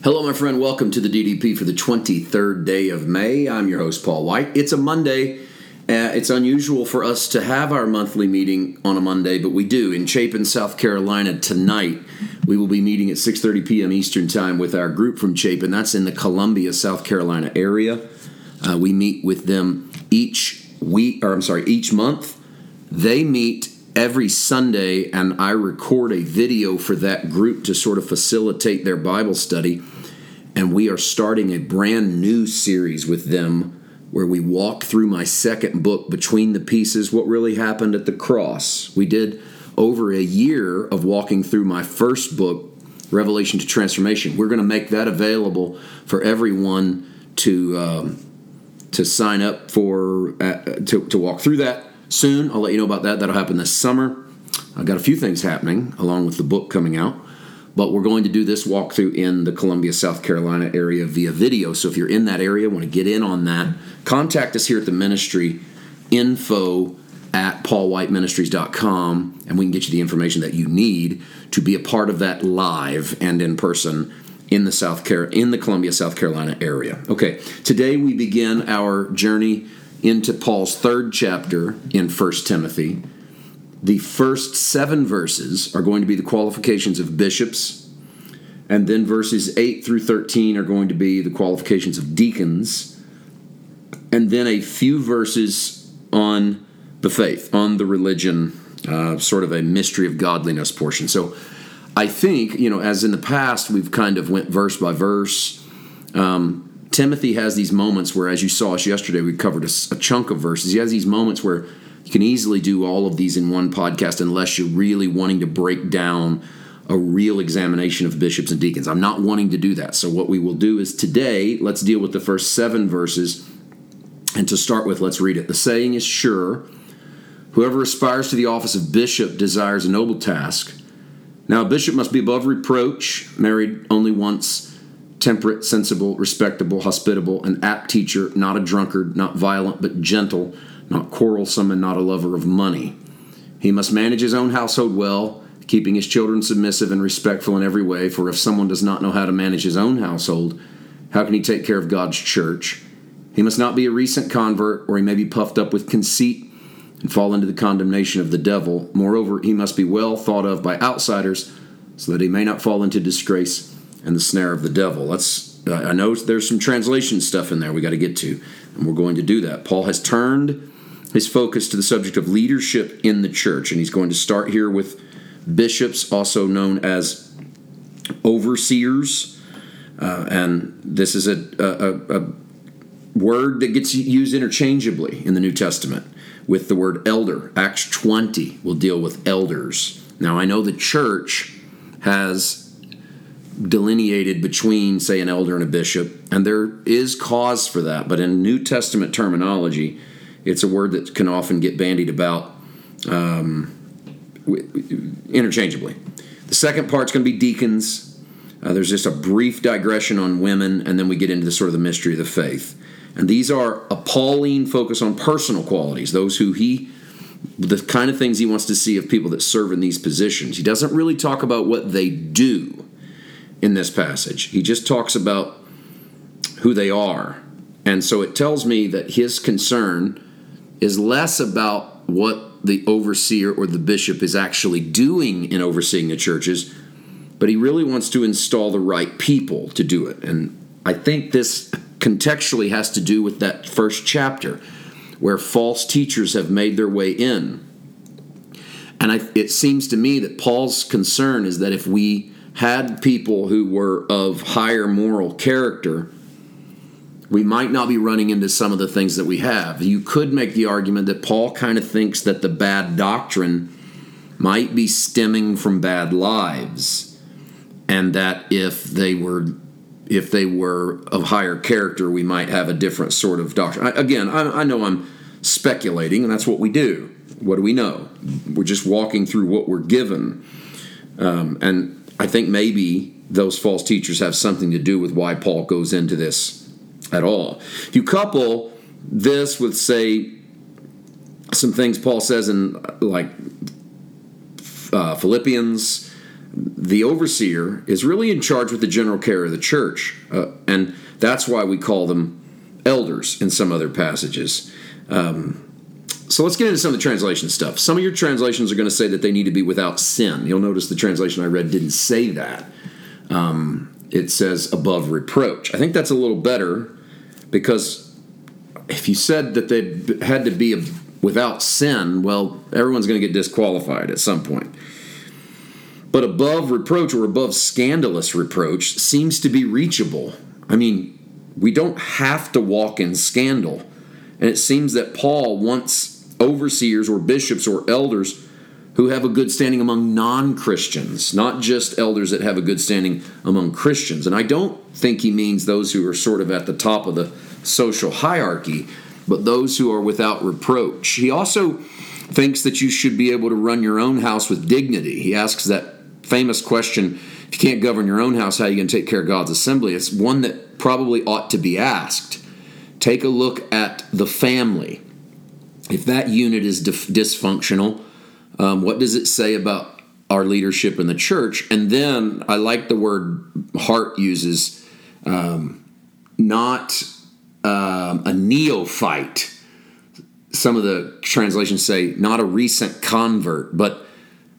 Hello, my friend. Welcome to the DDP for the 23rd day of May. I'm your host, Paul White. It's a Monday. Uh, it's unusual for us to have our monthly meeting on a Monday, but we do. In Chapin, South Carolina, tonight, we will be meeting at 6.30 p.m. Eastern Time with our group from Chapin. That's in the Columbia, South Carolina area. Uh, we meet with them each week, or I'm sorry, each month. They meet every Sunday, and I record a video for that group to sort of facilitate their Bible study. And we are starting a brand new series with them where we walk through my second book, Between the Pieces What Really Happened at the Cross. We did over a year of walking through my first book, Revelation to Transformation. We're going to make that available for everyone to. Um, to sign up for uh, to, to walk through that soon. I'll let you know about that. That'll happen this summer. I've got a few things happening along with the book coming out. But we're going to do this walkthrough in the Columbia, South Carolina area via video. So if you're in that area, want to get in on that, contact us here at the ministry, info at paulwhiteministries.com, and we can get you the information that you need to be a part of that live and in person in the South Car- in the Columbia, South Carolina area. Okay, today we begin our journey into Paul's third chapter in 1 Timothy. The first seven verses are going to be the qualifications of bishops, and then verses 8 through 13 are going to be the qualifications of deacons, and then a few verses on the faith, on the religion, uh, sort of a mystery of godliness portion. So I think, you know, as in the past, we've kind of went verse by verse. Um, Timothy has these moments where, as you saw us yesterday, we covered a, a, chunk of verses. He has these moments where you can easily do all of these in one podcast unless you're really wanting to break down a real examination of bishops and deacons. I'm not wanting to do that. So, what we will do is today, let's deal with the first seven verses. And to start with, let's read it. The saying is sure whoever aspires to the office of bishop desires a noble task. Now, a bishop must be above reproach, married only once temperate, sensible, respectable, hospitable, an apt teacher, not a drunkard, not violent, but gentle, not quarrelsome, and not a lover of money. He must manage his own household well, keeping his children submissive and respectful in every way, for if someone does not know how to manage his own household, how can he take care of God's church? He must not be a recent convert, or he may be puffed up with conceit and fall into the condemnation of the devil. Moreover, he must be well thought of by outsiders, so that he may not fall into disgrace and the snare of the devil. Let's. I know there's some translation stuff in there we got to get to, and we're going to do that. Paul has turned his focus to the subject of leadership in the church, and he's going to start here with bishops, also known as overseers, uh, and this is a, a, a word that gets used interchangeably in the New Testament with the word elder. Acts 20 will deal with elders. Now, I know the church has delineated between, say, an elder and a bishop, and there is cause for that. But in New Testament terminology, it's a word that can often get bandied about um, interchangeably. The second part's going to be deacons. Uh, there's just a brief digression on women, and then we get into the sort of the mystery of the faith. And these are a Pauline focus on personal qualities, those who he, the kind of things he wants to see of people that serve in these positions. He doesn't really talk about what they do in this passage. He just talks about who they are. And so it tells me that his concern is less about what the overseer or the bishop is actually doing in overseeing the churches, but he really wants to install the right people to do it. And I think this contextually has to do with that first chapter where false teachers have made their way in. And I, it seems to me that Paul's concern is that if we had people who were of higher moral character, we might not be running into some of the things that we have. You could make the argument that Paul kind of thinks that the bad doctrine might be stemming from bad lives, and that if they were if they were of higher character, we might have a different sort of doctrine. I, again, I, I know I'm speculating, and that's what we do. What do we know? We're just walking through what we're given, um, and I think maybe those false teachers have something to do with why Paul goes into this at all. If you couple this with, say, some things Paul says in like uh, Philippians, the overseer is really in charge with the general care of the church, uh, and that's why we call them elders in some other passages. Um, so let's get into some of the translation stuff. Some of your translations are going to say that they need to be without sin. You'll notice the translation I read didn't say that. Um, it says above reproach. I think that's a little better because if you said that they had to be without sin, well, everyone's going to get disqualified at some point. But above reproach or above scandalous reproach seems to be reachable. I mean, we don't have to walk in scandal. And it seems that Paul wants overseers or bishops or elders who have a good standing among non Christians, not just elders that have a good standing among Christians. And I don't think he means those who are sort of at the top of the social hierarchy, but those who are without reproach. He also thinks that you should be able to run your own house with dignity. He asks that famous question if you can't govern your own house, how are you going to take care of God's assembly? It's one that probably ought to be asked. Take a look at the family if that unit is dif- dysfunctional, um, what does it say about our leadership in the church? And then I like the word Hart uses, um, not um, a neophyte. Some of the translations say not a recent convert, but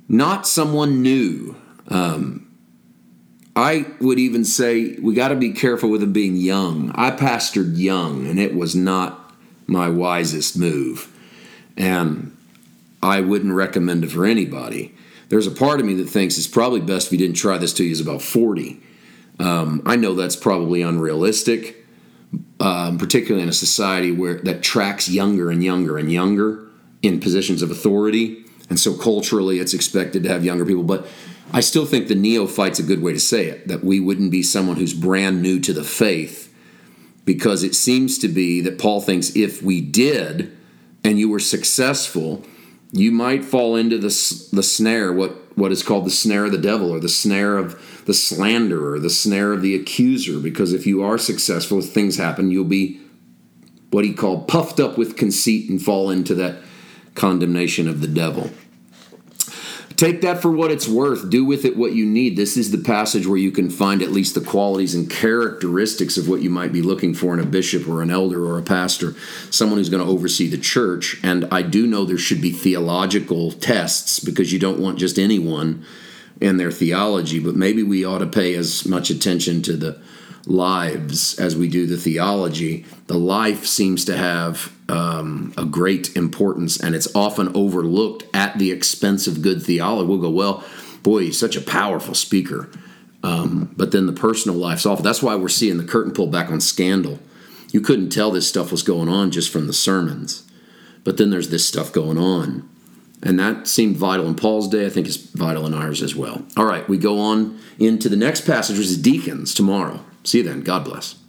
not someone new. Um, I would even say we got to be careful with them being young. I pastored young, and it was not my wisest move and I wouldn't recommend it for anybody. There's a part of me that thinks it's probably best if you didn't try this till you was about 40. Um, I know that's probably unrealistic, um, particularly in a society where that tracks younger and younger and younger in positions of authority, and so culturally it's expected to have younger people. But I still think the neophyte's a good way to say it. That we wouldn't be someone who's brand new to the faith, because it seems to be that Paul thinks if we did and you were successful, you might fall into the, the snare, what, what is called the snare of the devil, or the snare of the slanderer, the snare of the accuser. Because if you are successful, if things happen, you'll be what he called puffed up with conceit and fall into that condemnation of the devil. Take that for what it's worth. Do with it what you need. This is the passage where you can find at least the qualities and characteristics of what you might be looking for in a bishop or an elder or a pastor, someone who's going to oversee the church. And I do know there should be theological tests because you don't want just anyone in their theology, but maybe we ought to pay as much attention to the lives as we do the theology. The life seems to have um, a great importance, and it's often overlooked at the expense of good theology. We'll go, well, boy, he's such a powerful speaker. Um, but then the personal life's off. That's why we're seeing the curtain pulled back on scandal. You couldn't tell this stuff was going on just from the sermons. But then there's this stuff going on. And that seemed vital in Paul's day. I think it's vital in ours as well. All right, we go on into the next passage, which is deacons tomorrow. See you then. God bless.